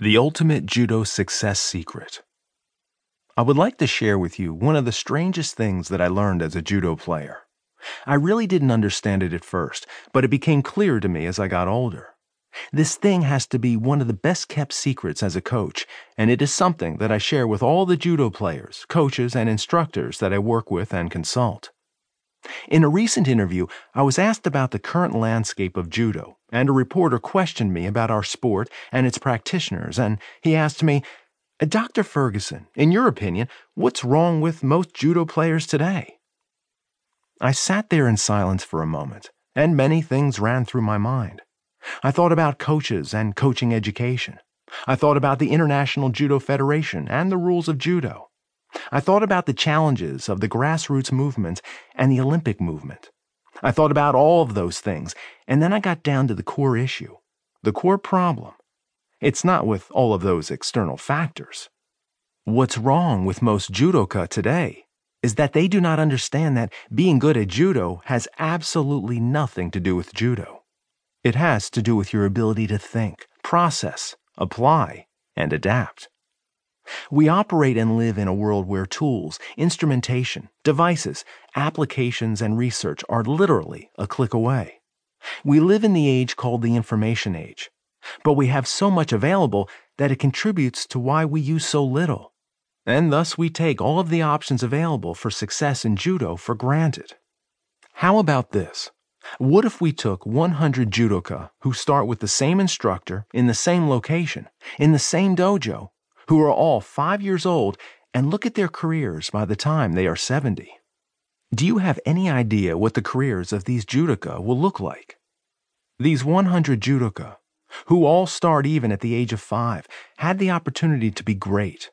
The Ultimate Judo Success Secret. I would like to share with you one of the strangest things that I learned as a judo player. I really didn't understand it at first, but it became clear to me as I got older. This thing has to be one of the best kept secrets as a coach, and it is something that I share with all the judo players, coaches, and instructors that I work with and consult. In a recent interview, I was asked about the current landscape of judo, and a reporter questioned me about our sport and its practitioners, and he asked me, Dr. Ferguson, in your opinion, what's wrong with most judo players today? I sat there in silence for a moment, and many things ran through my mind. I thought about coaches and coaching education. I thought about the International Judo Federation and the rules of judo. I thought about the challenges of the grassroots movement and the Olympic movement. I thought about all of those things, and then I got down to the core issue, the core problem. It's not with all of those external factors. What's wrong with most judoka today is that they do not understand that being good at judo has absolutely nothing to do with judo. It has to do with your ability to think, process, apply, and adapt. We operate and live in a world where tools, instrumentation, devices, applications, and research are literally a click away. We live in the age called the information age, but we have so much available that it contributes to why we use so little. And thus we take all of the options available for success in judo for granted. How about this? What if we took 100 judoka who start with the same instructor in the same location, in the same dojo, who are all five years old, and look at their careers by the time they are 70. Do you have any idea what the careers of these judoka will look like? These 100 judoka, who all start even at the age of five, had the opportunity to be great.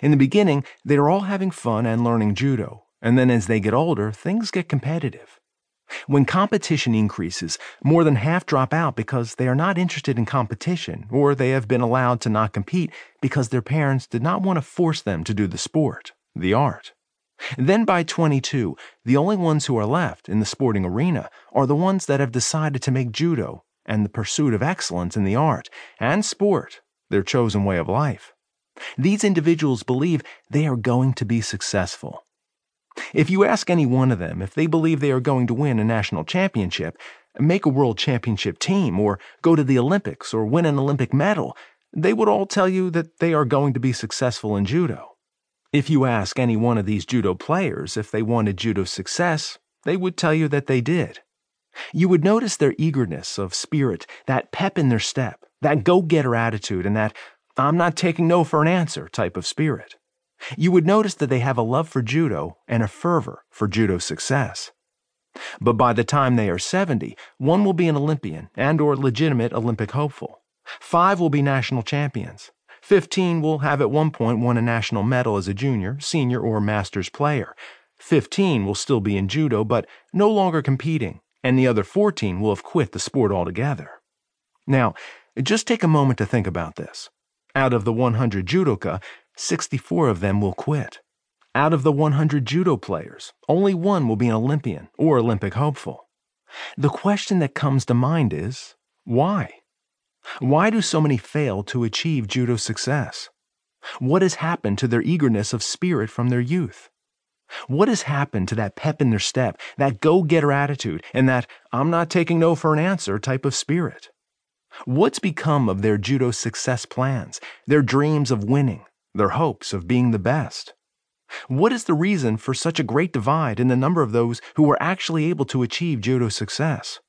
In the beginning, they are all having fun and learning judo, and then as they get older, things get competitive. When competition increases, more than half drop out because they are not interested in competition or they have been allowed to not compete because their parents did not want to force them to do the sport, the art. Then by 22, the only ones who are left in the sporting arena are the ones that have decided to make judo and the pursuit of excellence in the art and sport their chosen way of life. These individuals believe they are going to be successful. If you ask any one of them if they believe they are going to win a national championship, make a world championship team, or go to the Olympics or win an Olympic medal, they would all tell you that they are going to be successful in judo. If you ask any one of these judo players if they wanted judo success, they would tell you that they did. You would notice their eagerness of spirit, that pep in their step, that go getter attitude, and that I'm not taking no for an answer type of spirit you would notice that they have a love for judo and a fervor for judo success. But by the time they are 70, one will be an Olympian and or legitimate Olympic hopeful. 5 will be national champions. 15 will have at one point won a national medal as a junior, senior, or master's player. 15 will still be in judo but no longer competing, and the other 14 will have quit the sport altogether. Now, just take a moment to think about this. Out of the 100 judoka, 64 of them will quit. Out of the 100 judo players, only one will be an Olympian or Olympic hopeful. The question that comes to mind is why? Why do so many fail to achieve judo success? What has happened to their eagerness of spirit from their youth? What has happened to that pep in their step, that go getter attitude, and that I'm not taking no for an answer type of spirit? What's become of their judo success plans, their dreams of winning, their hopes of being the best? What is the reason for such a great divide in the number of those who were actually able to achieve judo success?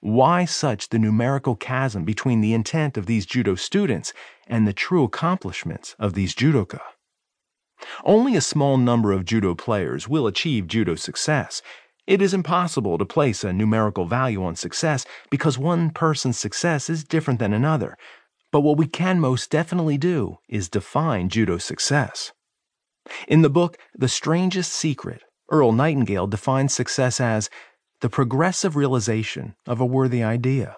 Why such the numerical chasm between the intent of these judo students and the true accomplishments of these judoka? Only a small number of judo players will achieve judo success. It is impossible to place a numerical value on success because one person's success is different than another, but what we can most definitely do is define judo's success. In the book The Strangest Secret, Earl Nightingale defines success as the progressive realization of a worthy idea.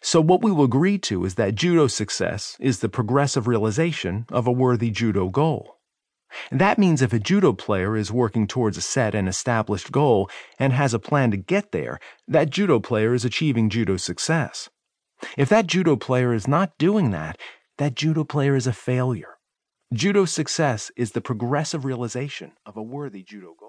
So, what we will agree to is that judo success is the progressive realization of a worthy judo goal. That means if a judo player is working towards a set and established goal and has a plan to get there, that judo player is achieving judo success. If that judo player is not doing that, that judo player is a failure. Judo success is the progressive realization of a worthy judo goal.